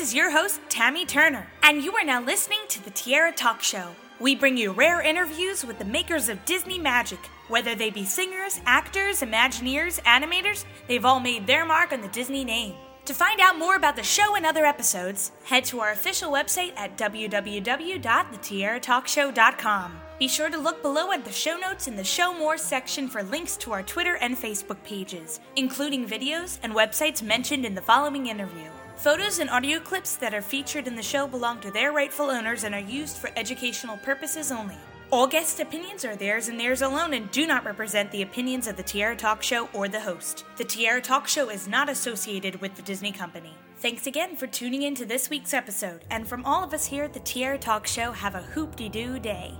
This is your host, Tammy Turner, and you are now listening to the Tiara Talk Show. We bring you rare interviews with the makers of Disney magic. Whether they be singers, actors, Imagineers, animators, they've all made their mark on the Disney name. To find out more about the show and other episodes, head to our official website at www.thetiaratalkshow.com. Be sure to look below at the show notes in the Show More section for links to our Twitter and Facebook pages, including videos and websites mentioned in the following interview. Photos and audio clips that are featured in the show belong to their rightful owners and are used for educational purposes only. All guest opinions are theirs and theirs alone and do not represent the opinions of the Tiara Talk Show or the host. The Tiara Talk Show is not associated with the Disney Company. Thanks again for tuning in to this week's episode, and from all of us here at the Tiara Talk Show, have a hoop de doo day.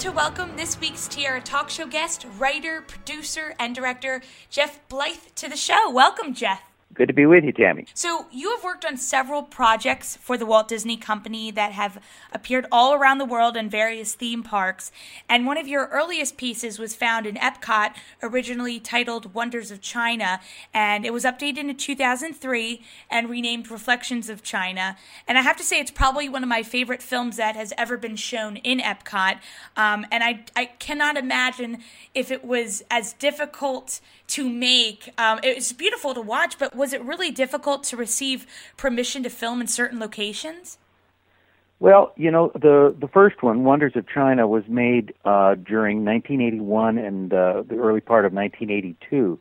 To welcome this week's Tiara Talk Show guest, writer, producer, and director Jeff Blyth to the show. Welcome, Jeff. Good to be with you, Tammy. So, you have worked on several projects for the Walt Disney Company that have appeared all around the world in various theme parks. And one of your earliest pieces was found in Epcot, originally titled Wonders of China. And it was updated in 2003 and renamed Reflections of China. And I have to say, it's probably one of my favorite films that has ever been shown in Epcot. Um, and I, I cannot imagine if it was as difficult to make. Um, was beautiful to watch, but was it really difficult to receive permission to film in certain locations? Well, you know, the the first one, Wonders of China, was made uh, during 1981 and uh, the early part of 1982,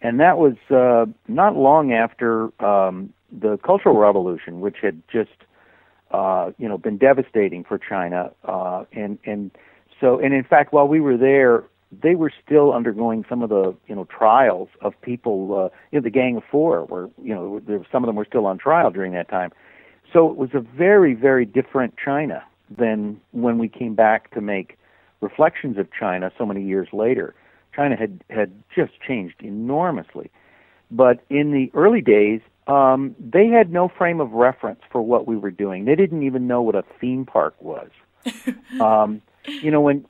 and that was uh, not long after um, the Cultural Revolution, which had just uh, you know been devastating for China, uh, and and so and in fact, while we were there, they were still undergoing some of the you know trials of people. Uh, you know, the Gang of Four were you know there, some of them were still on trial during that time. So it was a very very different China than when we came back to make reflections of China so many years later. China had had just changed enormously. But in the early days, um, they had no frame of reference for what we were doing. They didn't even know what a theme park was. um, you know when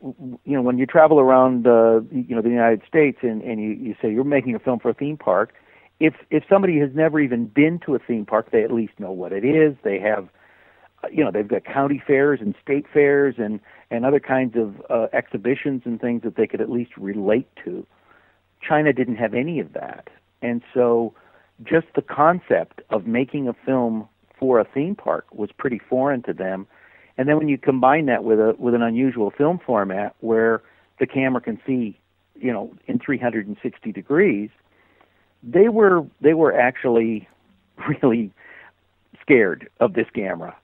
you know when you travel around uh, you know the United States and and you you say you're making a film for a theme park if if somebody has never even been to a theme park they at least know what it is. They have uh, you know they've got county fairs and state fairs and and other kinds of uh, exhibitions and things that they could at least relate to. China didn't have any of that. And so just the concept of making a film for a theme park was pretty foreign to them and then when you combine that with a with an unusual film format where the camera can see, you know, in 360 degrees, they were they were actually really scared of this camera.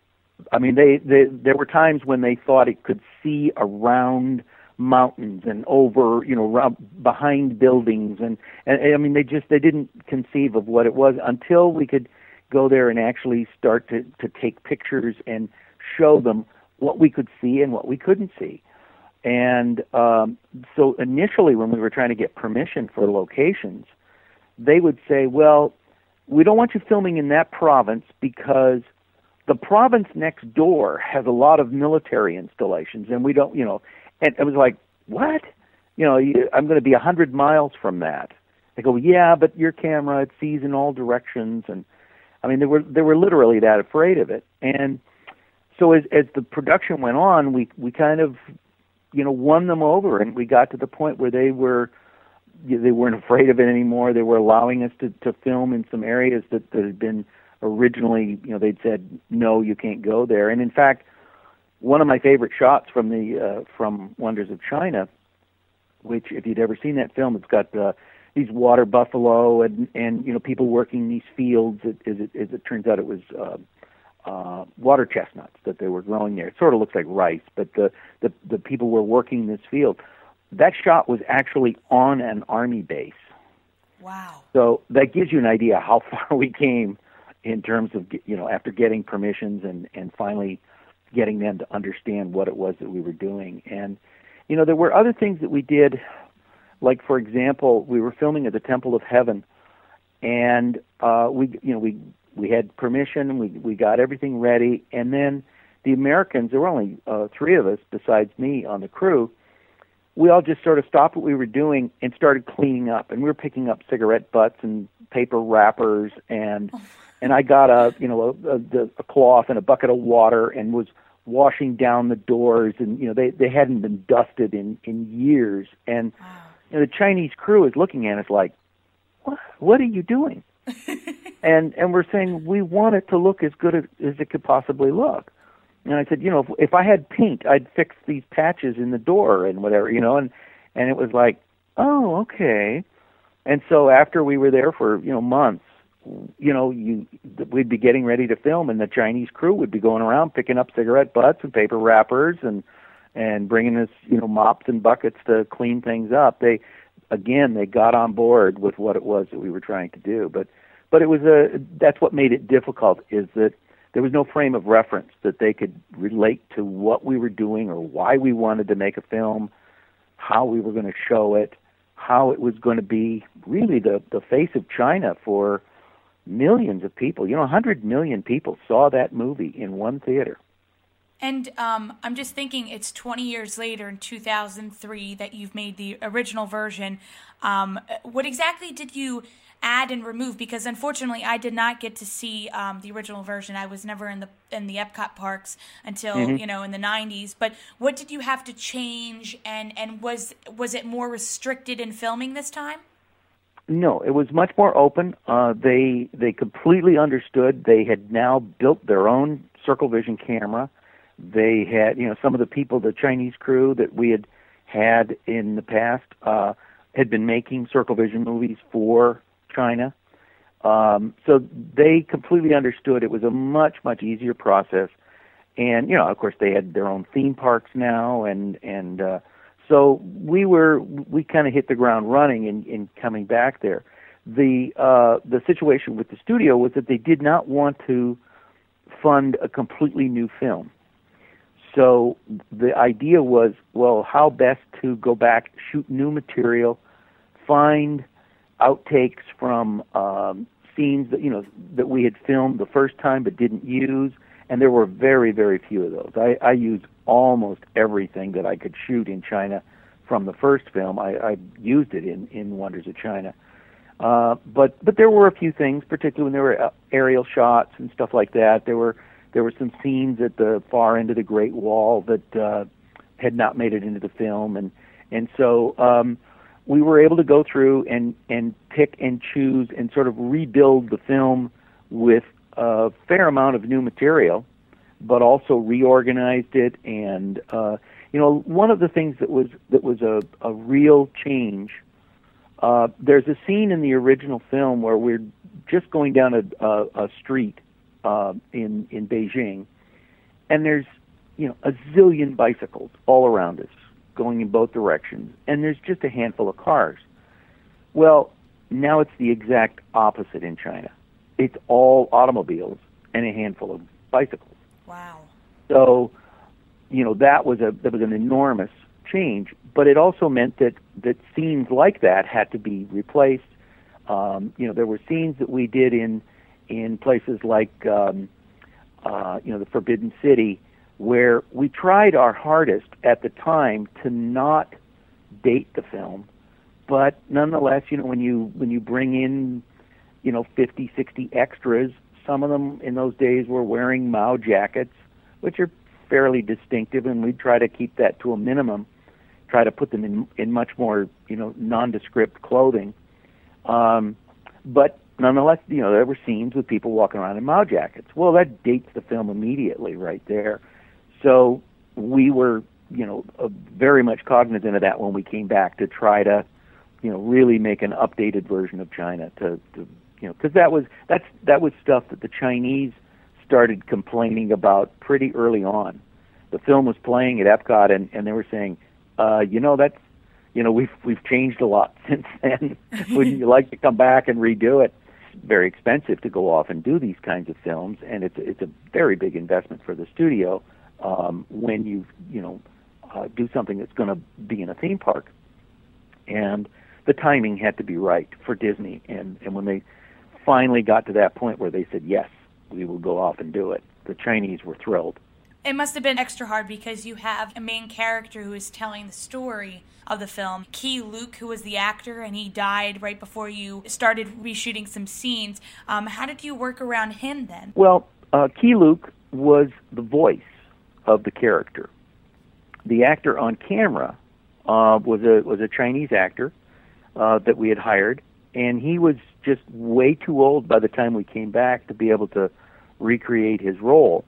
I mean, they, they there were times when they thought it could see around mountains and over, you know, behind buildings, and, and I mean, they just they didn't conceive of what it was until we could go there and actually start to to take pictures and show them what we could see and what we couldn't see. And um, so initially, when we were trying to get permission for locations, they would say, well, we don't want you filming in that province because the province next door has a lot of military installations, and we don't, you know. And it was like, what? You know, I'm going to be a hundred miles from that. They go, yeah, but your camera it sees in all directions, and I mean, they were they were literally that afraid of it. And so as as the production went on, we we kind of you know won them over, and we got to the point where they were they weren't afraid of it anymore. They were allowing us to to film in some areas that, that had been originally you know they'd said no, you can't go there. And in fact, one of my favorite shots from the uh, from Wonders of China, which if you'd ever seen that film, it's got uh, these water buffalo and and you know people working these fields. It, as it as it turns out, it was. Uh, uh, water chestnuts that they were growing there. It sort of looks like rice, but the, the, the people were working this field. That shot was actually on an army base. Wow. So that gives you an idea how far we came in terms of, you know, after getting permissions and, and finally getting them to understand what it was that we were doing. And, you know, there were other things that we did, like, for example, we were filming at the Temple of Heaven and uh, we you know we we had permission, we we got everything ready, and then the Americans, there were only uh, three of us besides me on the crew. We all just sort of stopped what we were doing and started cleaning up, and we were picking up cigarette butts and paper wrappers, and and I got a you know a, a, a cloth and a bucket of water and was washing down the doors, and you know they they hadn't been dusted in in years, and you know, the Chinese crew is looking at us like, what what are you doing? and and we're saying we want it to look as good as, as it could possibly look. And I said, you know, if, if I had paint, I'd fix these patches in the door and whatever, you know. And and it was like, oh, okay. And so after we were there for you know months, you know, you we'd be getting ready to film, and the Chinese crew would be going around picking up cigarette butts and paper wrappers and and bringing us, you know, mops and buckets to clean things up. They again, they got on board with what it was that we were trying to do, but but it was a that's what made it difficult is that there was no frame of reference that they could relate to what we were doing or why we wanted to make a film, how we were going to show it, how it was going to be really the the face of China for millions of people. You know, 100 million people saw that movie in one theater. And um, I'm just thinking, it's 20 years later in 2003 that you've made the original version. Um, what exactly did you add and remove? Because unfortunately, I did not get to see um, the original version. I was never in the in the Epcot parks until mm-hmm. you know in the 90s. But what did you have to change? And and was was it more restricted in filming this time? No, it was much more open. Uh, they they completely understood. They had now built their own Circle Vision camera. They had, you know, some of the people, the Chinese crew that we had had in the past, uh, had been making Circle Vision movies for China. Um, so they completely understood it was a much much easier process, and you know, of course, they had their own theme parks now, and and uh, so we were we kind of hit the ground running in, in coming back there. The uh, the situation with the studio was that they did not want to fund a completely new film. So the idea was, well, how best to go back, shoot new material, find outtakes from um, scenes that you know that we had filmed the first time but didn't use, and there were very very few of those. I, I used almost everything that I could shoot in China from the first film. I, I used it in in Wonders of China. Uh, but but there were a few things, particularly when there were uh, aerial shots and stuff like that. There were there were some scenes at the far end of the Great Wall that uh, had not made it into the film, and and so um, we were able to go through and and pick and choose and sort of rebuild the film with a fair amount of new material, but also reorganized it. And uh, you know, one of the things that was that was a, a real change. Uh, there's a scene in the original film where we're just going down a, a, a street uh, in in Beijing, and there's you know a zillion bicycles all around us going in both directions, and there's just a handful of cars. Well, now it's the exact opposite in China. It's all automobiles and a handful of bicycles. Wow. So, you know, that was a that was an enormous change, but it also meant that that scenes like that had to be replaced. Um, you know, there were scenes that we did in in places like um, uh, you know the Forbidden City where we tried our hardest at the time to not date the film, but nonetheless, you know, when you when you bring in, you know, 50, 60 extras, some of them in those days were wearing Mao jackets, which are fairly distinctive, and we try to keep that to a minimum. Try to put them in in much more, you know, nondescript clothing. Um, but nonetheless, you know, there were scenes with people walking around in Mao jackets. Well, that dates the film immediately right there. So we were, you know, uh, very much cognizant of that when we came back to try to, you know, really make an updated version of China to, to you know, because that was that's that was stuff that the Chinese started complaining about pretty early on. The film was playing at Epcot, and and they were saying, uh, you know, that's you know we've we've changed a lot since then. Wouldn't you like to come back and redo it? very expensive to go off and do these kinds of films, and it's it's a very big investment for the studio um, when you you know uh, do something that's going to be in a theme park, and the timing had to be right for Disney. And and when they finally got to that point where they said yes, we will go off and do it. The Chinese were thrilled. It must have been extra hard because you have a main character who is telling the story of the film. Keye Luke, who was the actor, and he died right before you started reshooting some scenes. Um, how did you work around him then? Well, uh, Keye Luke was the voice of the character. The actor on camera uh, was a was a Chinese actor uh, that we had hired, and he was just way too old by the time we came back to be able to recreate his role.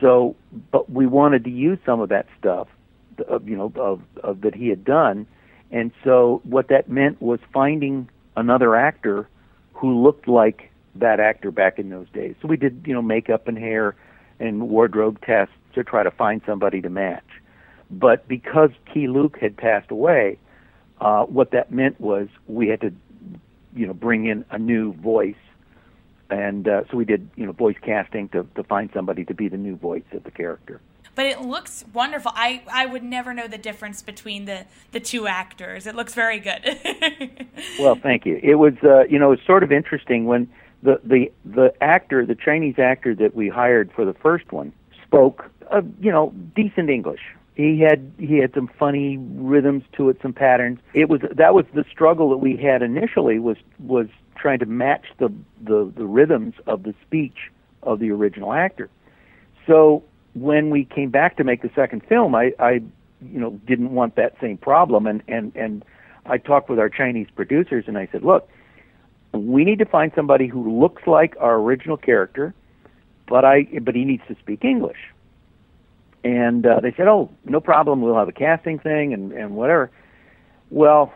So, but we wanted to use some of that stuff, you know, of, of that he had done, and so what that meant was finding another actor who looked like that actor back in those days. So we did, you know, makeup and hair and wardrobe tests to try to find somebody to match. But because Keye Luke had passed away, uh, what that meant was we had to, you know, bring in a new voice, and uh, so we did, you know, voice casting to to find somebody to be the new voice of the character. But it looks wonderful. I, I would never know the difference between the, the two actors. It looks very good. well, thank you. It was, uh, you know, it's sort of interesting when the the the actor, the Chinese actor that we hired for the first one, spoke, uh, you know, decent English. He had he had some funny rhythms to it, some patterns. It was that was the struggle that we had initially was was trying to match the the, the rhythms of the speech of the original actor. So when we came back to make the second film, I, I you know didn't want that same problem, and and and I talked with our Chinese producers, and I said, look, we need to find somebody who looks like our original character, but I but he needs to speak English. And uh, they said, "Oh, no problem. We'll have a casting thing and and whatever." Well,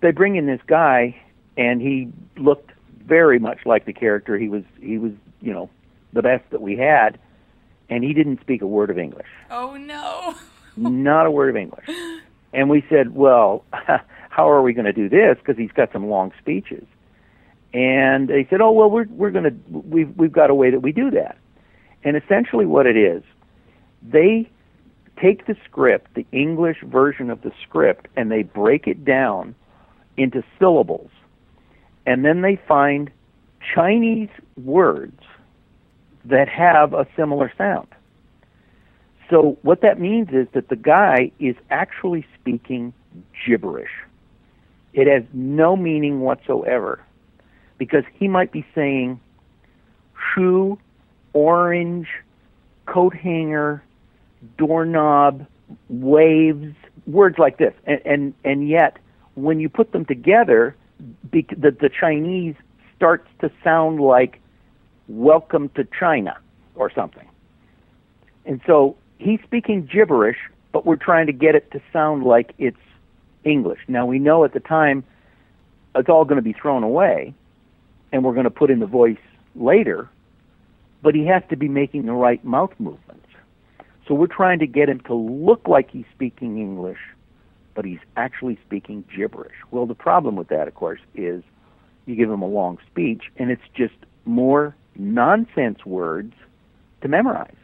they bring in this guy, and he looked very much like the character. He was he was you know the best that we had, and he didn't speak a word of English. Oh no! Not a word of English. And we said, "Well, how are we going to do this? Because he's got some long speeches." And they said, "Oh well, we're we're going to we've we've got a way that we do that." And essentially, what it is, they take the script, the English version of the script, and they break it down into syllables, and then they find Chinese words that have a similar sound. So what that means is that the guy is actually speaking gibberish. It has no meaning whatsoever because he might be saying shoe, orange, coat hanger, doorknob, waves, words like this. And and, and yet when you put them together, the, the Chinese starts to sound like welcome to China or something. And so he's speaking gibberish, but we're trying to get it to sound like it's English. Now we know at the time it's all going to be thrown away and we're going to put in the voice later, but he has to be making the right mouth movements. So we're trying to get him to look like he's speaking English, but he's actually speaking gibberish. Well, the problem with that, of course, is you give him a long speech and it's just more nonsense words to memorize.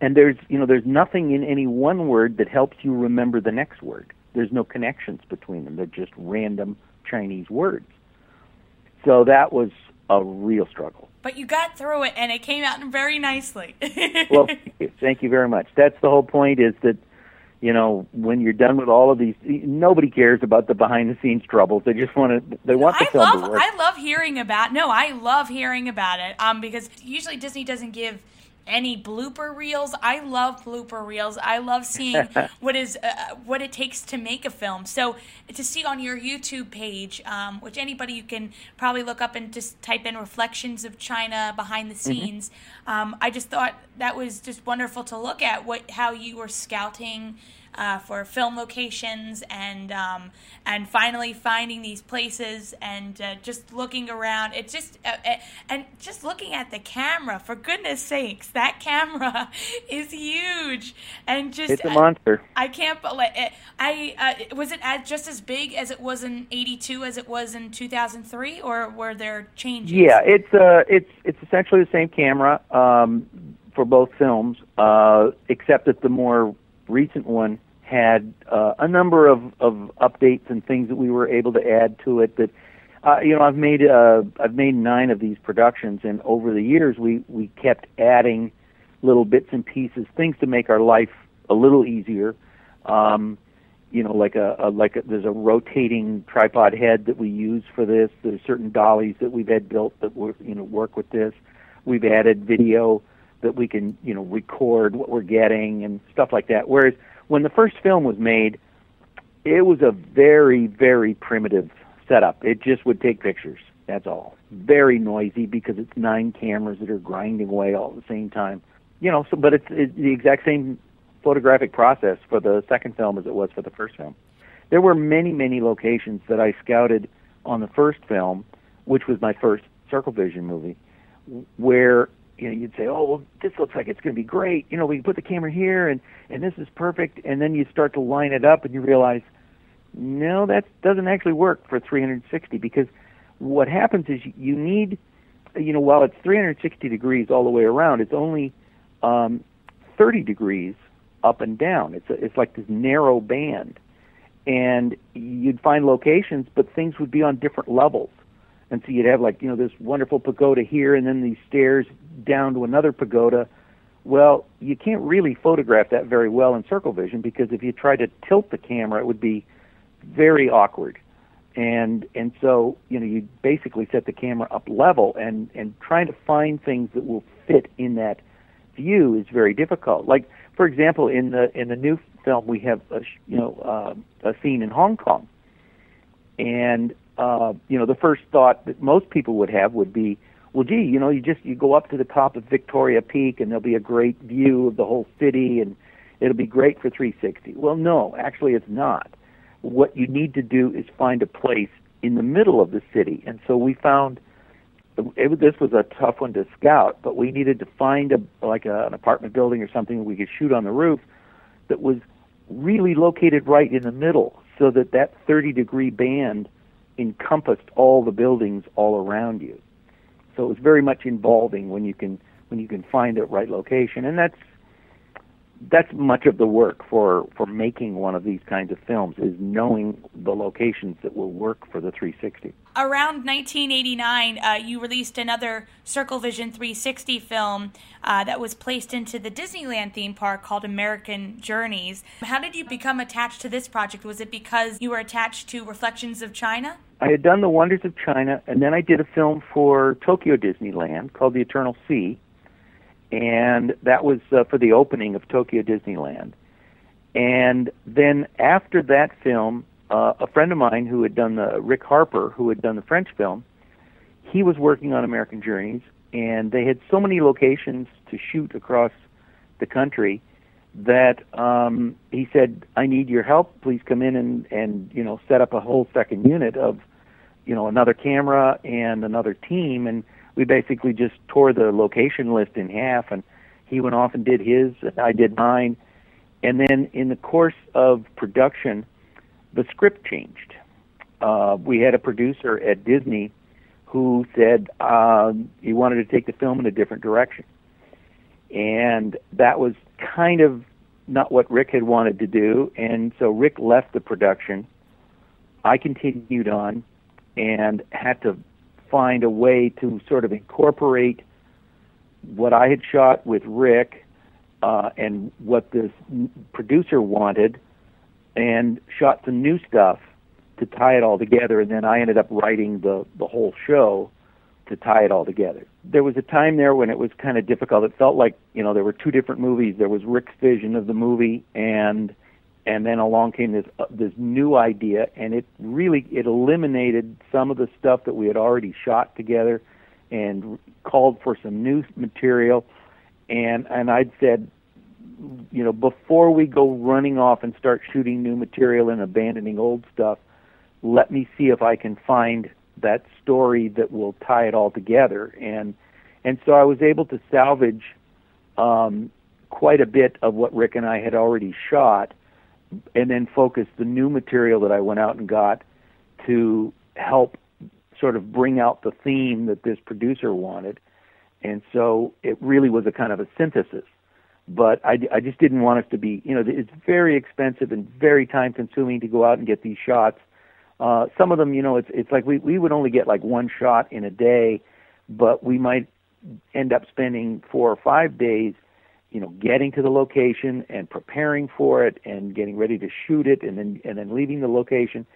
And there's, you know, there's nothing in any one word that helps you remember the next word. There's no connections between them. They're just random Chinese words. So that was a real struggle. But you got through it, and it came out very nicely. well, thank you. thank you very much. That's the whole point. Is that you know when you're done with all of these, nobody cares about the behind the scenes troubles. They just want to. They want the I film love, to work. I love hearing about. No, I love hearing about it. Um, because usually Disney doesn't give any blooper reels. I love blooper reels. I love seeing what is uh, what it takes to make a film. So to see on your YouTube page, um, which anybody you can probably look up and just type in "reflections of China behind the mm-hmm. scenes." Mm-hmm. Um, I just thought that was just wonderful to look at what how you were scouting uh, for film locations and um, and finally finding these places and uh, just looking around. It just uh, uh and just looking at the camera. For goodness sakes, that camera is huge and just it's a monster. I, I can't believe it. I uh, was it as, just as big as it was in '82 as it was in 2003, or were there changes? Yeah, it's uh, it's it's essentially the same camera. Um, for both films, uh, except that the more recent one had uh, a number of, of updates and things that we were able to add to it that Uh, you know, I've made uh, I've made nine of these productions, and over the years, we we kept adding little bits and pieces, things to make our life a little easier. Um, you know, like a, a like a, there's a rotating tripod head that we use for this. There's certain dollies that we've had built that work, you know, work with this. We've added video that we can, you know, record what we're getting and stuff like that. Whereas when the first film was made, it was a very, very primitive setup. It just would take pictures. That's all. Very noisy because it's nine cameras that are grinding away all at the same time. You know, so but it's, it's the exact same photographic process for the second film as it was for the first film. There were many, many locations that I scouted on the first film, which was my first Circle Vision movie, where you know you'd say, "Oh, well, this looks like it's going to be great. You know, we can put the camera here, and and this is perfect." And then you start to line it up, and you realize, no, that doesn't actually work for 360 because what happens is you need, you know, while it's 360 degrees all the way around, it's only um, 30 degrees up and down. It's a, it's like this narrow band, and you'd find locations, but things would be on different levels. And so you'd have like you know this wonderful pagoda here, and then these stairs down to another pagoda. Well, you can't really photograph that very well in circle vision because if you try to tilt the camera, it would be very awkward. And and so you know you basically set the camera up level, and and trying to find things that will fit in that view is very difficult. Like for example, in the in the new film, we have a you know uh, a scene in Hong Kong, and uh, you know the first thought that most people would have would be, well, gee, you know, you just you go up to the top of Victoria Peak, and there'll be a great view of the whole city, and it'll be great for 360. Well, no, actually, it's not. What you need to do is find a place in the middle of the city, and so we found it, this was a tough one to scout, but we needed to find a like a, an apartment building or something we could shoot on the roof that was really located right in the middle, so that that 30 degree band encompassed all the buildings all around you. So it was very much involving when you can when you can find the right location, and that's that's much of the work for for making one of these kinds of films is knowing the locations that will work for the 360 around 1989 uh, you released another circle vision 360 film uh, that was placed into the disneyland theme park called american journeys. How did you become attached to this project? Was it because you were attached to reflections of china i had done the wonders of china and then i did a film for tokyo disneyland called the eternal sea and that was uh, for the opening of Tokyo Disneyland. And then after that film, uh, a friend of mine who had done the Rick Harper, who had done the French film, he was working on American Journeys, and they had so many locations to shoot across the country that um, he said, "I need your help. Please come in and and you know set up a whole second unit of you know another camera and another team and." we basically just tore the location list in half, and he went off and did his, and I did mine. And then in the course of production, the script changed. Uh, we had a producer at Disney who said uh, he wanted to take the film in a different direction. And that was kind of not what Rick had wanted to do. And so Rick left the production. I continued on and had to find a way to sort of incorporate what I had shot with Rick uh, and what this producer wanted, and shot some new stuff to tie it all together. And then I ended up writing the the whole show to tie it all together. There was a time there when it was kind of difficult. It felt like you know there were two different movies. There was Rick's vision of the movie and and then along came this uh, this new idea, and it really it eliminated some of the stuff that we had already shot together, and called for some new material, and and I'd said, you know, before we go running off and start shooting new material and abandoning old stuff, let me see if I can find that story that will tie it all together, and and so I was able to salvage um, quite a bit of what Rick and I had already shot and then focus the new material that I went out and got to help sort of bring out the theme that this producer wanted. And so it really was a kind of a synthesis. But I, I just didn't want us to be, you know, it's very expensive and very time consuming to go out and get these shots Uh, some of them, you know, it's it's like we we would only get like one shot in a day, but we might end up spending four or five days, you know, getting to the location and preparing for it and getting ready to shoot it and then and then leaving the location.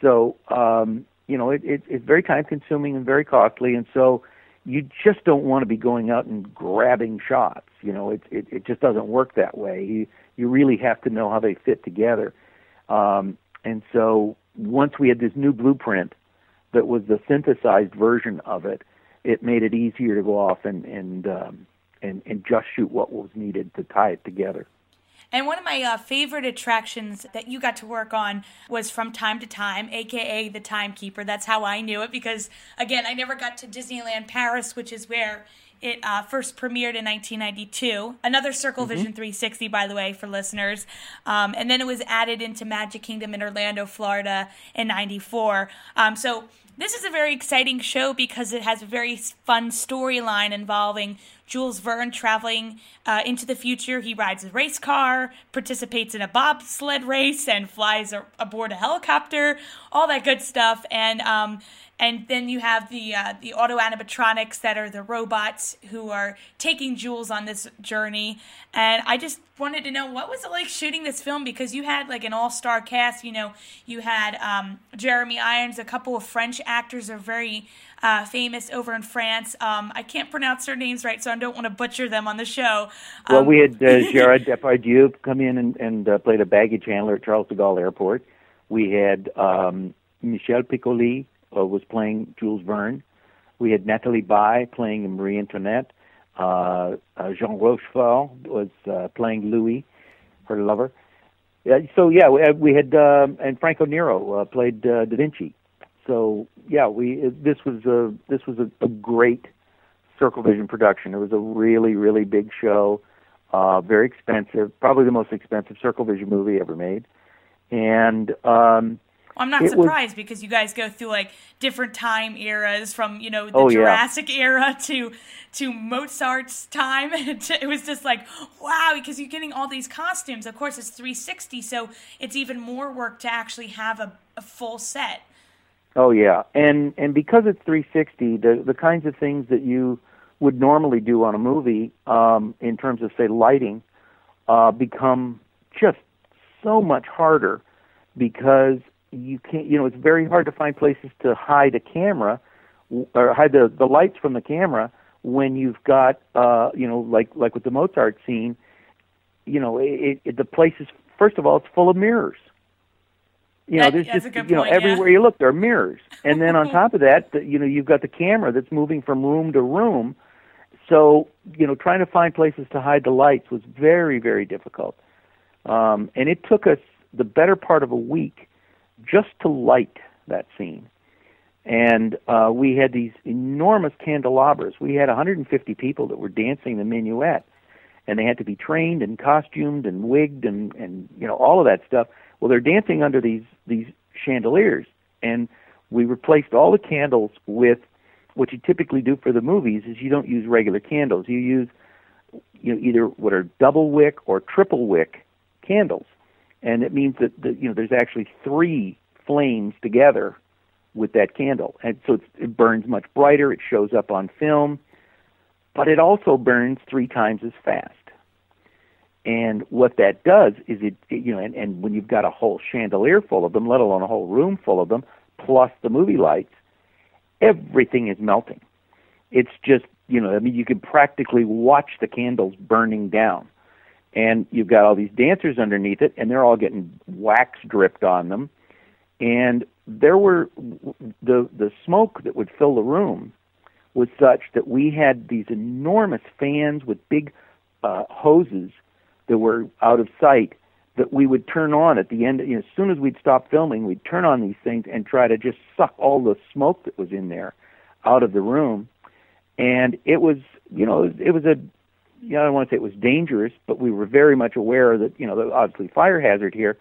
So um, you know, it, it it's very time consuming and very costly, and so you just don't want to be going out and grabbing shots. You know, it it, it just doesn't work that way. You you really have to know how they fit together. Um, and so once we had this new blueprint that was the synthesized version of it, it made it easier to go off and and um, and and just shoot what was needed to tie it together. And one of my uh, favorite attractions that you got to work on was From Time to Time, aka The Timekeeper. That's how I knew it because, again, I never got to Disneyland Paris, which is where it uh, first premiered in 1992. Another Circle mm-hmm. Vision 360, by the way, for listeners. Um, and then it was added into Magic Kingdom in Orlando, Florida in 94. Um, so this is a very exciting show because it has a very fun storyline involving Jules Verne traveling uh, into the future. He rides a race car, participates in a bobsled race, and flies a- aboard a helicopter. All that good stuff. And um, and then you have the uh, the audio animatronics that are the robots who are taking Jules on this journey. And I just wanted to know what was it like shooting this film because you had like an all star cast. You know, you had um, Jeremy Irons, a couple of French actors are very uh, famous over in France. Um, I can't pronounce their names right, so I don't want to butcher them on the show. Um, well, we had uh, Gerard Depardieu come in and, and uh, played a baggage handler at Charles de Gaulle Airport. We had um, Michel Piccoli uh, was playing Jules Verne. We had Nathalie Baye playing Marie Antoinette. Uh, uh, Jean Rochefort was uh, playing Louis, her lover. So yeah, we, we had uh, and Franco Nero uh, played uh, Da Vinci so yeah, we this was a this was a, a great Circle Vision production. It was a really really big show, uh, very expensive, probably the most expensive Circle Vision movie ever made, and. Um, I'm not surprised was, because you guys go through like different time eras from you know the oh, Jurassic yeah. era to to Mozart's time. it was just like wow because you're getting all these costumes. Of course, it's 360, so it's even more work to actually have a, a full set. Oh yeah, and and because it's 360, the the kinds of things that you would normally do on a movie, um, in terms of say lighting, uh, become just so much harder because you can't. You know, it's very hard to find places to hide a camera or hide the the lights from the camera when you've got uh, you know like like with the Mozart scene. You know, it, it, the place is first of all it's full of mirrors you know, there's just you know point, everywhere yeah. you look there are mirrors, and then on top of that, the, you know, you've got the camera that's moving from room to room. So you know, trying to find places to hide the lights was very very difficult, um, and it took us the better part of a week just to light that scene. And uh, we had these enormous candelabras. We had 150 people that were dancing the minuet, and they had to be trained and costumed and wigged and and you know all of that stuff well, they're dancing under these these chandeliers, and we replaced all the candles with what you typically do for the movies is you don't use regular candles. You use you know either what are double wick or triple wick candles, and it means that the, you know there's actually three flames together with that candle, and so it burns much brighter. It shows up on film, but it also burns three times as fast. And what that does is it, it you know, and, and when you've got a whole chandelier full of them, let alone a whole room full of them, plus the movie lights, everything is melting. It's just, you know, I mean, you can practically watch the candles burning down. And you've got all these dancers underneath it, and they're all getting wax dripped on them. And there were the the smoke that would fill the room was such that we had these enormous fans with big uh, hoses that were out of sight that we would turn on at the end. You know, as soon as we'd stop filming, we'd turn on these things and try to just suck all the smoke that was in there out of the room. And it was, you know, it was, a, you know, I don't want to say it was dangerous, but we were very much aware that, you know, the obviously fire hazard here.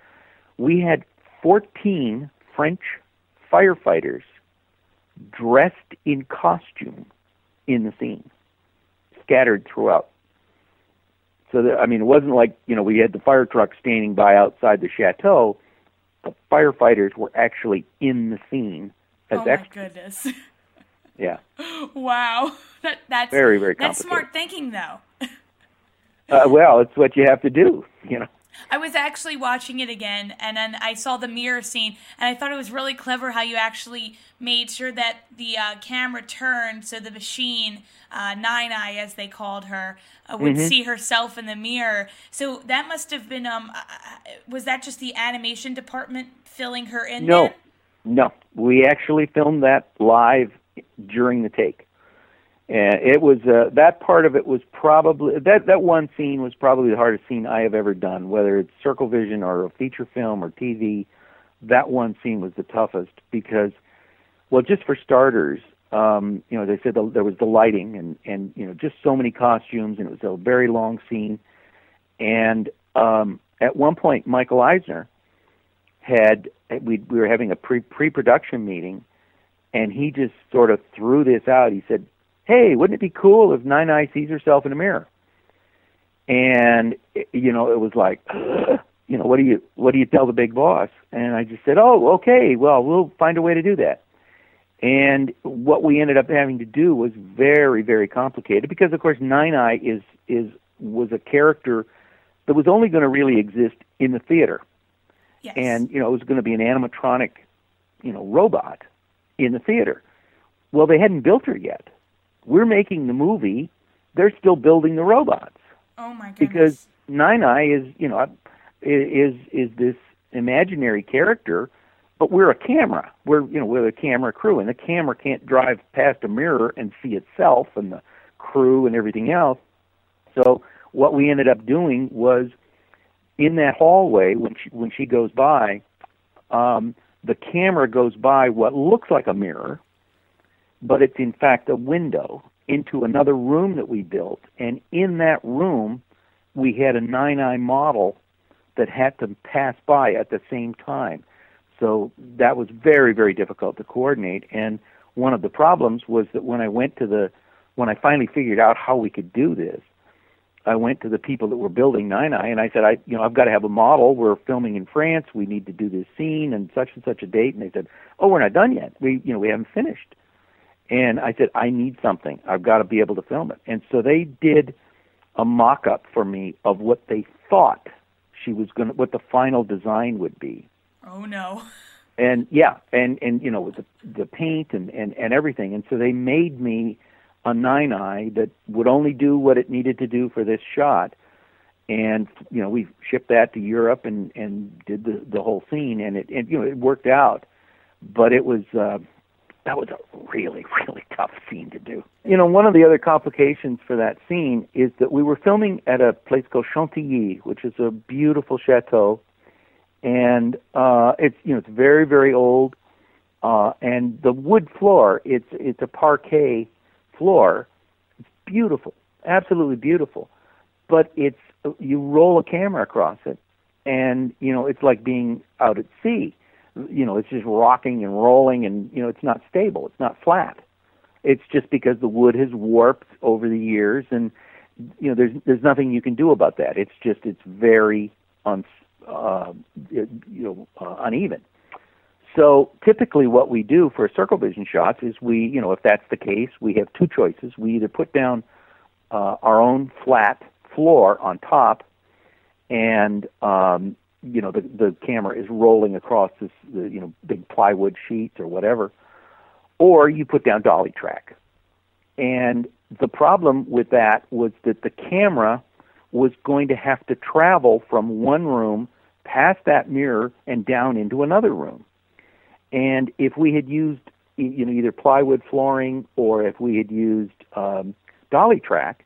We had 14 French firefighters dressed in costume in the scene, scattered throughout. So that, I mean, it wasn't like you know we had the fire truck standing by outside the chateau. the firefighters were actually in the scene as oh my extras. goodness. Yeah. Wow. That, that's Very, very That's smart thinking, though. Uh, well, it's what you have to do, you know. I was actually watching it again, and then I saw the mirror scene, and I thought it was really clever how you actually made sure that the uh, camera turned so the machine, uh, Nine Eye as they called her, uh, would Mm-hmm. see herself in the mirror. So that must have been um, uh, was that just the animation department filling her in? No, then? no. We actually filmed that live during the take. And it was uh, that part of it was probably that that one scene was probably the hardest scene I have ever done. Whether it's Circle Vision or a feature film or TV, that one scene was the toughest because, well, just for starters, um, you know, they said the, there was the lighting and and you know just so many costumes and it was a very long scene, and um, at one point Michael Eisner had we we were having a pre pre production meeting, and he just sort of threw this out. He said, "Hey, wouldn't it be cool if Nine Eye sees herself in a mirror?" And you know, it was like, you know, what do you what do you tell the big boss? And I just said, "Oh, okay. Well, we'll find a way to do that." And what we ended up having to do was very very complicated because, of course, Nine Eye is is was a character that was only going to really exist in the theater Yes. and you know it was going to be an animatronic you know robot in the theater well they hadn't built her yet we're making the movie they're still building the robots. Oh my goodness. because nine eye is you know is is this imaginary character but we're a camera. We're you know we're a camera crew and the camera can't drive past a mirror and see itself and the crew and everything else. So what we ended up doing was in that hallway when she when she goes by, um, the camera goes by what looks like a mirror, but it's in fact a window into another room that we built, and in that room we had a nine eye model that had to pass by at the same time. So that was very very difficult to coordinate, and one of the problems was that when I went to the when I finally figured out how we could do this, I went to the people that were building Nine Eye and I said, I you know, I've got to have a model. We're filming in France. We need to do this scene and such and such a date. And they said, Oh, we're not done yet. We you know, we haven't finished. And I said, I need something. I've got to be able to film it. And so they did a mock up for me of what they thought she was gonna what the final design would be oh no. and yeah, and and you know with the the paint and and and everything, and so they made me a nine eye that would only do what it needed to do for this shot, and you know we shipped that to Europe and and did the the whole scene, and it and you know it worked out, but it was. uh that was a really, really tough scene to do. You know, one of the other complications for that scene is that we were filming at a place called Chantilly, which is a beautiful chateau and uh, it's you know it's very very old, uh, and the wood floor it's it's a parquet floor. It's beautiful, absolutely beautiful, but it's you roll a camera across it, and you know it's like being out at sea. You know it's just rocking and rolling, and you know it's not stable. It's not flat. It's just because the wood has warped over the years, and you know there's there's nothing you can do about that. It's just it's very un, uh, you know uh, uneven. So typically, what we do for circle vision shots is we, you know, if that's the case, we have two choices. We either put down uh, our own flat floor on top, and um, you know the the camera is rolling across this you know big plywood sheets or whatever, or you put down dolly track. And the problem with that was that the camera was going to have to travel from one room past that mirror and down into another room. And if we had used you know either plywood flooring or if we had used um, dolly track,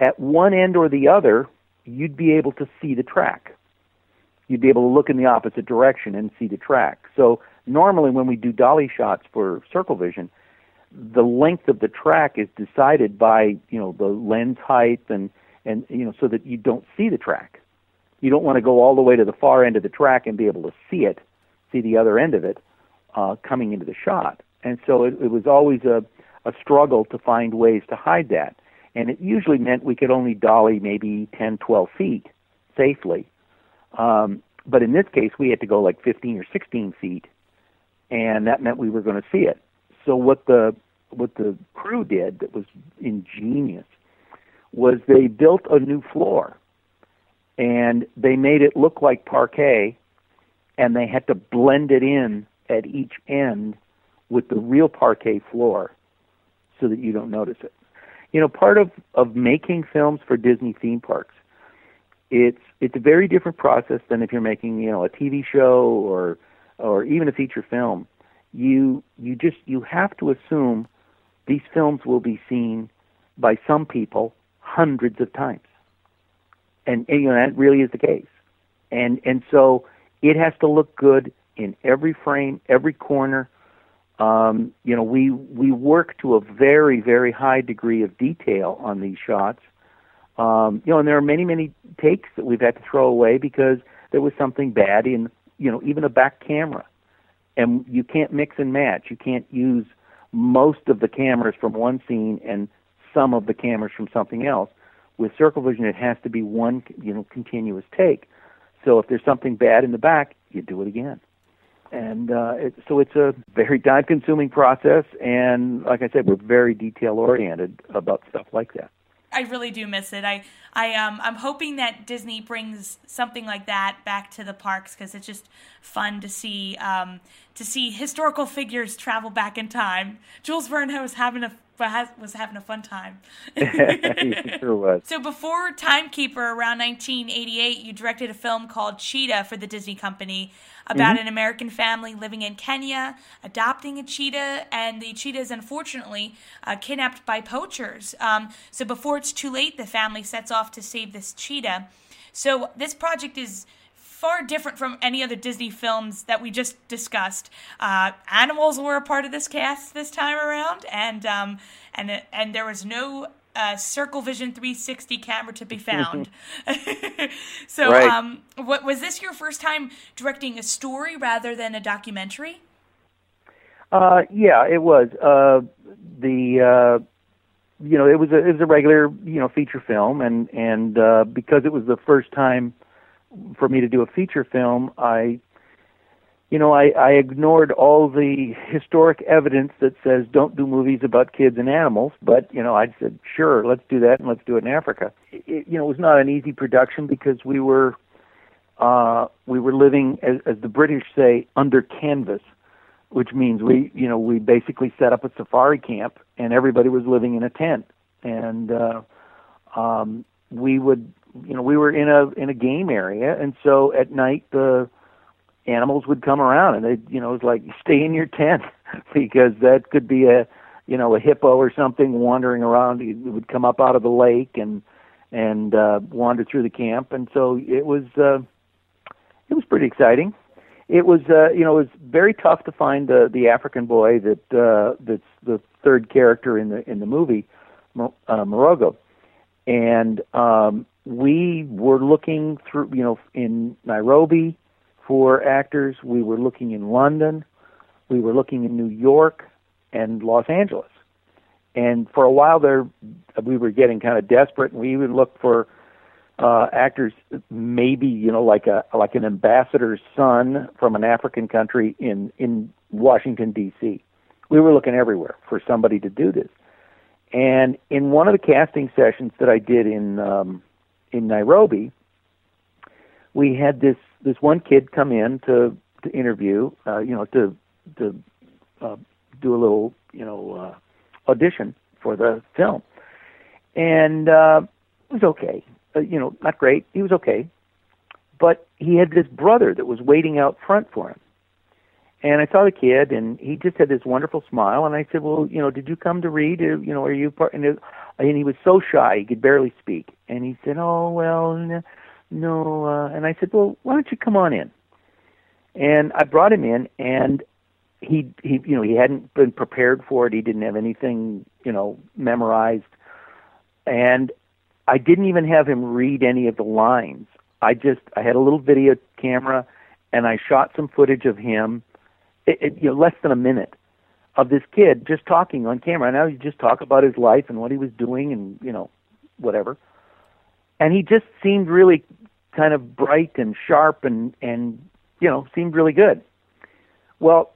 at one end or the other, you'd be able to see the track. You'd be able to look in the opposite direction and see the track. So normally when we do dolly shots for circle vision, the length of the track is decided by you know the lens height and and you know so that you don't see the track. You don't want to go all the way to the far end of the track and be able to see it, see the other end of it uh, coming into the shot. And so it, it was always a a struggle to find ways to hide that. And it usually meant we could only dolly maybe 10, 12 feet safely. Um, but in this case, we had to go like 15 or 16 feet, and that meant we were going to see it. So what the what the crew did that was ingenious was they built a new floor, and they made it look like parquet, and they had to blend it in at each end with the real parquet floor, so that you don't notice it. You know, part of of making films for Disney theme parks it's it's a very different process than if you're making you know a TV show or or even a feature film. You you just you have to assume these films will be seen by some people hundreds of times, and, and you know that really is the case. And and so it has to look good in every frame, every corner. Um, you know, we we work to a very very high degree of detail on these shots um, you know, and there are many, many takes that we've had to throw away because there was something bad in, you know, even a back camera. And you can't mix and match. You can't use most of the cameras from one scene and some of the cameras from something else. With Circle Vision, it has to be one, you know, continuous take. So if there's something bad in the back, you do it again. And uh, it, so it's a very time-consuming process, and like I said, we're very detail-oriented about stuff like that. I really do miss it. I I um I'm hoping that Disney brings something like that back to the parks because it's just fun to see um to see historical figures travel back in time. Jules Verne was having a was having a fun time. sure was. So before Timekeeper, around 1988, you directed a film called Cheetah for the Disney Company about mm-hmm. an American family living in Kenya, adopting a cheetah, and the cheetah is unfortunately uh, kidnapped by poachers. Um, so before it's too late, the family sets off to save this cheetah. So this project is far different from any other Disney films that we just discussed. Uh, animals were a part of this cast this time around, and um, and and there was no uh, Circle Vision 360 camera to be found. so, right. um, what was this your first time directing a story rather than a documentary? Uh, yeah, it was. Uh, the uh, you know it was a it was a regular you know feature film, and and uh, because it was the first time for me to do a feature film, I you know, I, I ignored all the historic evidence that says don't do movies about kids and animals, but, you know, I said, sure, let's do that and let's do it in Africa. It, you know, it was not an easy production because we were, uh, we were living, as, as the British say, under canvas, which means we, you know, we basically set up a safari camp and everybody was living in a tent. And, uh, um, we would, you know, we were in a, in a game area. And so at night, the, animals would come around and they you know it was like stay in your tent because that could be a you know a hippo or something wandering around it would come up out of the lake and and uh wander through the camp and so it was uh it was pretty exciting it was uh you know it was very tough to find the the african boy that uh that's the third character in the in the movie uh Morogo and um we were looking through you know in Nairobi for actors. We were looking in London, we were looking in New York and Los Angeles. And for a while there, we were getting kind of desperate, and we would look for uh, actors, maybe you know, like a like an ambassador's son from an African country in in Washington D.C. We were looking everywhere for somebody to do this. And in one of the casting sessions that I did in um, in Nairobi, we had this this one kid come in to to interview, uh, you know, to to uh, do a little, you know, uh, audition for the film, and uh, it was okay. Uh, you know, not great. He was okay, but he had this brother that was waiting out front for him. And I saw the kid, and he just had this wonderful smile. And I said, "Well, you know, did you come to read? Uh, you know, are you part?" And, it, and he was so shy; he could barely speak. And he said, "Oh, well." no. Uh, and I said, well, why don't you come on in? And I brought him in, and he he you know he hadn't been prepared for it. He didn't have anything you know memorized, and I didn't even have him read any of the lines. I just I had a little video camera, and I shot some footage of him, it, it, you know, less than a minute, of this kid just talking on camera. I would just talk about his life and what he was doing, and you know, whatever. And he just seemed really kind of bright and sharp and and you know seemed really good. Well,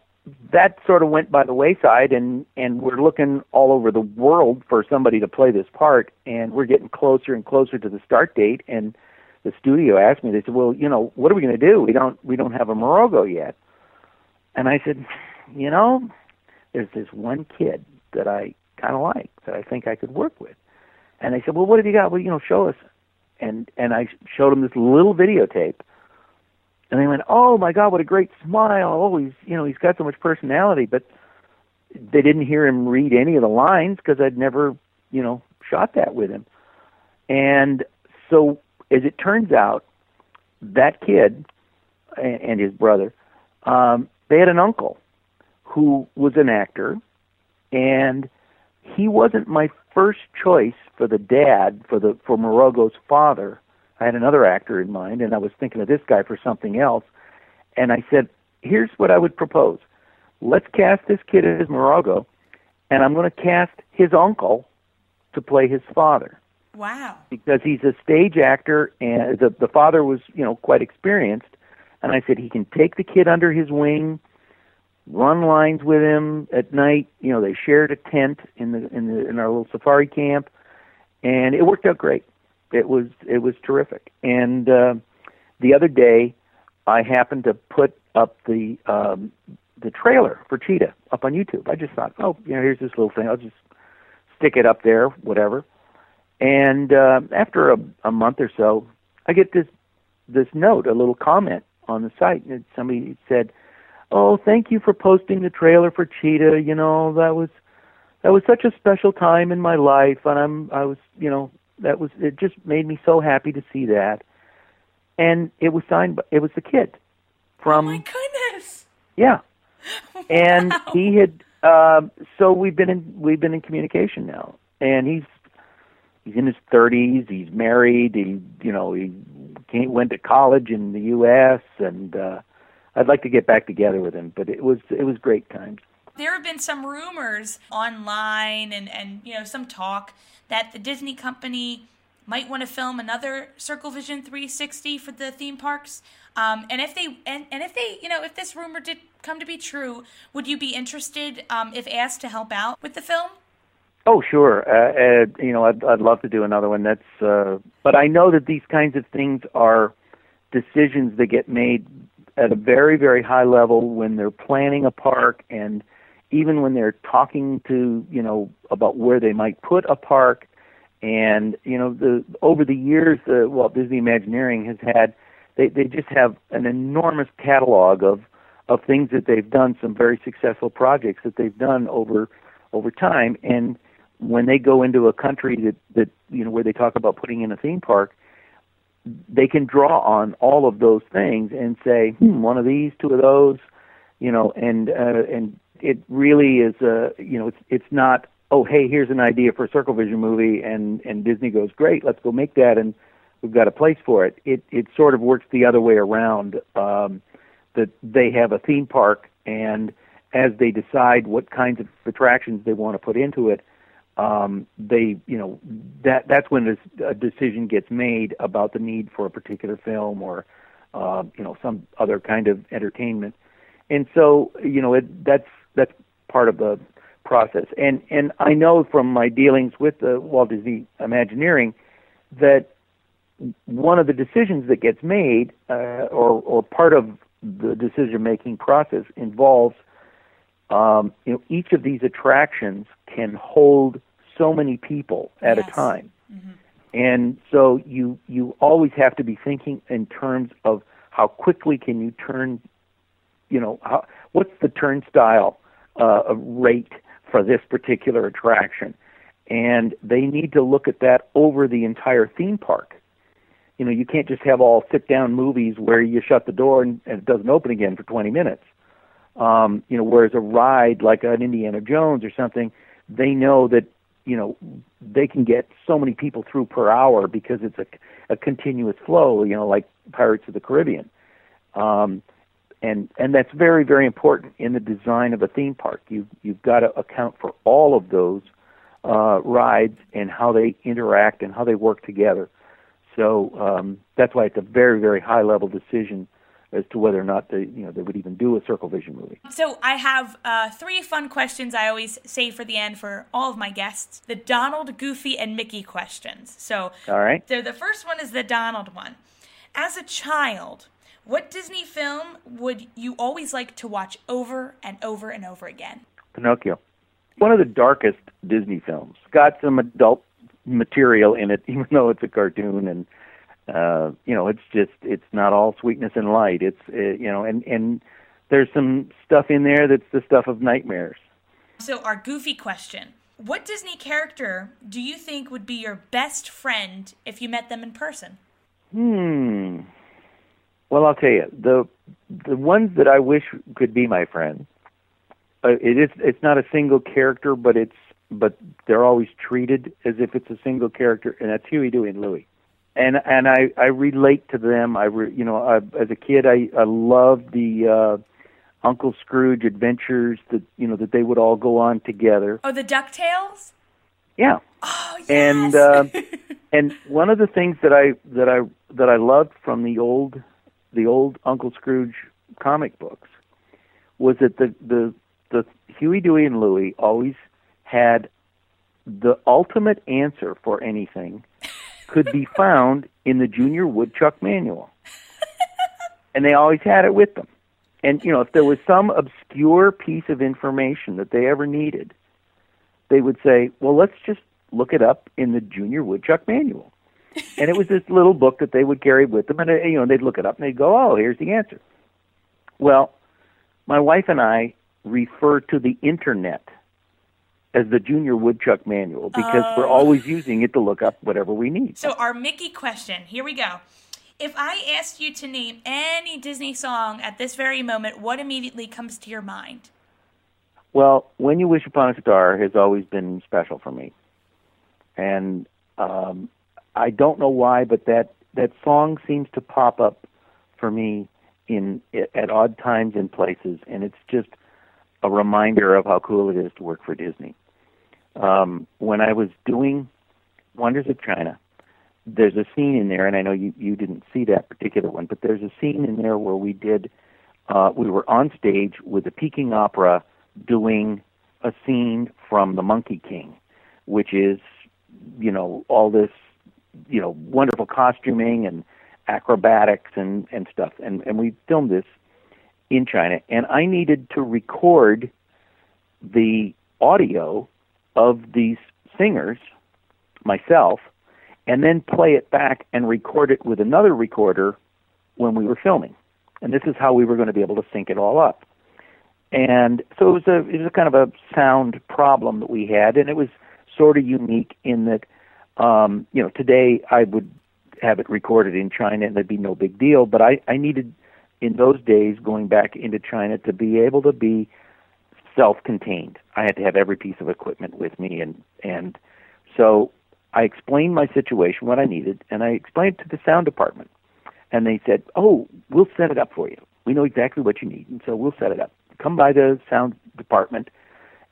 that sort of went by the wayside, and and we're looking all over the world for somebody to play this part, and we're getting closer and closer to the start date. And the studio asked me, they said, "Well, you know, what are we going to do? We don't we don't have a Morogo yet." And I said, "You know, there's this one kid that I kind of like that I think I could work with." And they said, "Well, what have you got? Well, you know, show us." And and I showed them this little videotape and they went, "Oh my God, what a great smile! Oh, he's you know he's got so much personality." But they didn't hear him read any of the lines because I'd never you know shot that with him. And so, as it turns out, that kid and his brother, um, they had an uncle who was an actor, and he wasn't my first choice for the dad for the for Morogo's father I had another actor in mind, and I was thinking of this guy for something else. And I said, here's what I would propose. Let's cast this kid as Morogo, and I'm going to cast his uncle to play his father. Wow. Because he's a stage actor, and the, the father was, you know, quite experienced. And I said, he can take the kid under his wing, run lines with him at night. You know, they shared a tent in the in the in our little safari camp, and it worked out great. It was it was terrific. And uh, the other day, I happened to put up the um, the trailer for Cheetah up on YouTube. I just thought, oh, you know, here's this little thing. I'll just stick it up there, whatever. And uh, after a, a month or so, I get this this note, a little comment on the site, and somebody said, "Oh, thank you for posting the trailer for Cheetah. You know, that was that was such a special time in my life, and I'm I was you know that was it just made me so happy to see that and it was signed by, it was the kid from oh my goodness yeah and wow. he had um so we've been in we've been in communication now and he's he's in his thirties he's married he you know he came, went to college in the us and uh i'd like to get back together with him but it was it was great times there have been some rumors online and, and you know some talk that the Disney company might want to film another Circle Vision 360 for the theme parks. Um, and if they and, and if they you know if this rumor did come to be true, would you be interested um, if asked to help out with the film? Oh, sure. Uh, uh, you know, I'd, I'd love to do another one. That's, uh, but I know that these kinds of things are decisions that get made at a very, very high level when they're planning a park and even when they're talking to you know about where they might put a park and you know the over the years the Walt Disney Imagineering has had they they just have an enormous catalog of of things that they've done some very successful projects that they've done over over time and when they go into a country that that you know where they talk about putting in a theme park they can draw on all of those things and say hmm, one of these two of those you know and uh, and it really is a you know it's it's not oh hey here's an idea for a circle vision movie and and disney goes great let's go make that and we've got a place for it. It it sort of works the other way around um that they have a theme park and as they decide what kinds of attractions they want to put into it um they you know that that's when a decision gets made about the need for a particular film or uh, you know some other kind of entertainment and so you know it that's that's part of the process. And and I know from my dealings with the Walt Disney Imagineering that one of the decisions that gets made, uh, or or part of the decision making process involves, um, you know, each of these attractions can hold so many people at yes. a time. Mm-hmm. And so you you always have to be thinking in terms of how quickly can you turn, you know, how, what's the turnstile uh, rate for this particular attraction. And they need to look at that over the entire theme park. You know, you can't just have all sit down movies where you shut the door and, and it doesn't open again for 20 minutes. Um, you know, whereas a ride like an Indiana Jones or something, they know that, you know, they can get so many people through per hour because it's a, a continuous flow, you know, like Pirates of the Caribbean. Um, and and that's very very important in the design of a theme park. You you've got to account for all of those uh, rides and how they interact and how they work together. So um, that's why it's a very, very high level decision as to whether or not they, you know, they would even do a Circle Vision movie. So I have uh, three fun questions I always save for the end for all of my guests: the Donald, Goofy, and Mickey questions. So, all right. So the first one is the Donald one. As a child, what Disney film would you always like to watch over and over and over again? Pinocchio. One of the darkest Disney films. Got some adult material in it, even though it's a cartoon, and uh, you know, it's just it's not all sweetness and light. It's uh, you know, and and there's some stuff in there that's the stuff of nightmares. So our goofy question: What Disney character do you think would be your best friend if you met them in person? Hmm. Well, I'll tell you the the ones that I wish could be my friend. Uh, it is it's not a single character, but it's but they're always treated as if it's a single character, and that's Huey, Dewey, and Louie. And and I I relate to them. I re, you know I, as a kid I I loved the uh, Uncle Scrooge adventures that you know that they would all go on together. Oh, the Ducktales. Yeah. Oh yes. And uh, and one of the things that I that I that I loved from the old the old Uncle Scrooge comic books was that the the the Huey, Dewey, and Louie always had the ultimate answer for anything could be found in the Junior Woodchuck manual, and they always had it with them. And you know, if there was some obscure piece of information that they ever needed, they would say, "Well, let's just look it up in the Junior Woodchuck manual." and it was this little book that they would carry with them, and uh, you know they'd look it up and they'd go, "Oh, here's the answer." Well, my wife and I refer to the internet as the Junior Woodchuck Manual because we're Oh. always using it to look up whatever we need. So our Mickey question. Here we go. If I asked you to name any Disney song at this very moment, what immediately comes to your mind? Well, When You Wish Upon a Star has always been special for me. And um, I don't know why, but that, that song seems to pop up for me in at odd times and places, and it's just a reminder of how cool it is to work for Disney. Um, when I was doing Wonders of China, there's a scene in there, and I know you, you didn't see that particular one, but there's a scene in there where we did, uh, we were on stage with the Peking Opera doing a scene from The Monkey King, which is, you know, all this, you know, wonderful costuming and acrobatics and, and stuff. And, and we filmed this in China, and I needed to record the audio of these singers myself and then play it back and record it with another recorder when we were filming. And this is how we were going to be able to sync it all up. And so it was a it was a kind of a sound problem that we had, and it was sort of unique in that um, you know today I would have it recorded in China and there'd be no big deal, but I I needed in those days going back into China to be able to be self-contained. I had to have every piece of equipment with me, and and so I explained my situation, what I needed, and I explained to the sound department, and they said, "Oh, we'll set it up for you. We know exactly what you need, and so we'll set it up. Come by the sound department."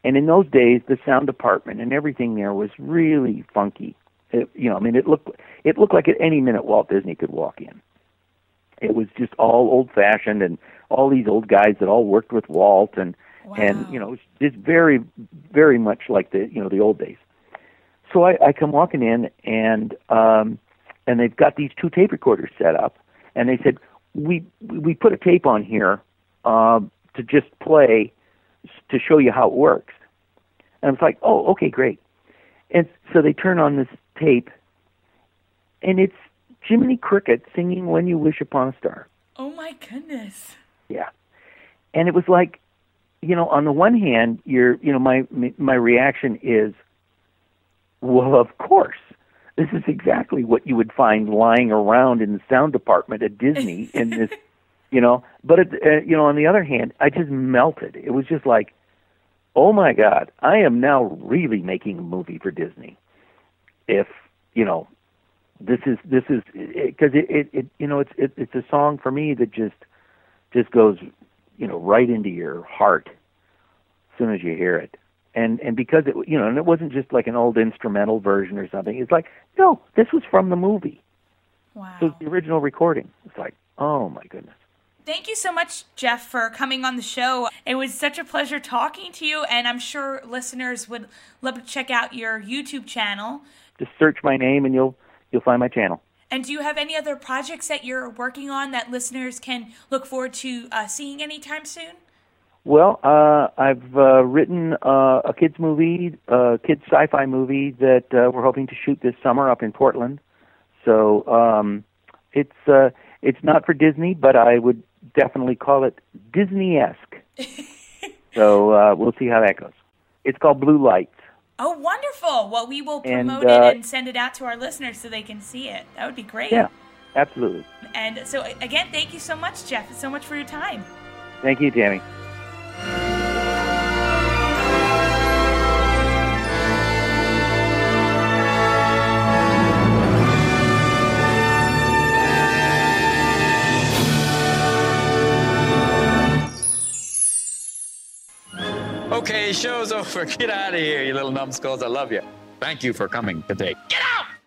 And in those days, the sound department and everything there was really funky. It, you know, I mean, it looked it looked like at any minute Walt Disney could walk in. It was just all old fashioned and all these old guys that all worked with Walt and and you know, it's very very much like the you know the old days. So I, I come walking in and um and they've got these two tape recorders set up and they said we we put a tape on here um to just play to show you how it works. And I was like, "Oh, okay, great." And so they turn on this tape and it's Jiminy Cricket singing "When You Wish Upon a Star." Oh my goodness. Yeah, and it was like, you know, on the one hand, you're, you know, my my reaction is, well, of course, this is exactly what you would find lying around in the sound department at Disney in this, you know. But it, uh, you know, on the other hand, I just melted. It was just like, oh my God, I am now really making a movie for Disney. If you know, this is this is because it, it, it you know it's it, it's a song for me that just just goes you know right into your heart as soon as you hear it and and because it you know and it wasn't just like an old instrumental version or something it's like no this was from the movie Wow. So it's the original recording. It's like, oh my goodness. Thank you so much, Jeff, for coming on the show. It was such a pleasure talking to you, and I'm sure listeners would love to check out your YouTube channel. Just search my name and you'll you'll find my channel. And do you have any other projects that you're working on that listeners can look forward to uh, seeing anytime soon? Well, uh, I've uh, written uh, a kids movie, a kids sci-fi movie that uh, we're hoping to shoot this summer up in Portland. So um, it's uh, it's not for Disney, but I would definitely call it Disney-esque. so uh, we'll see how that goes. It's called Blue Lights. Oh, wonderful! Well, we will And, promote uh, it and send it out to our listeners so they can see it. That would be great. Yeah, absolutely. And so, again, thank you so much, Jeff, so much for your time. Thank you, Tammy. Okay, show's over. Get out of here, you little numbskulls. I love you. Thank you for coming today. Get out!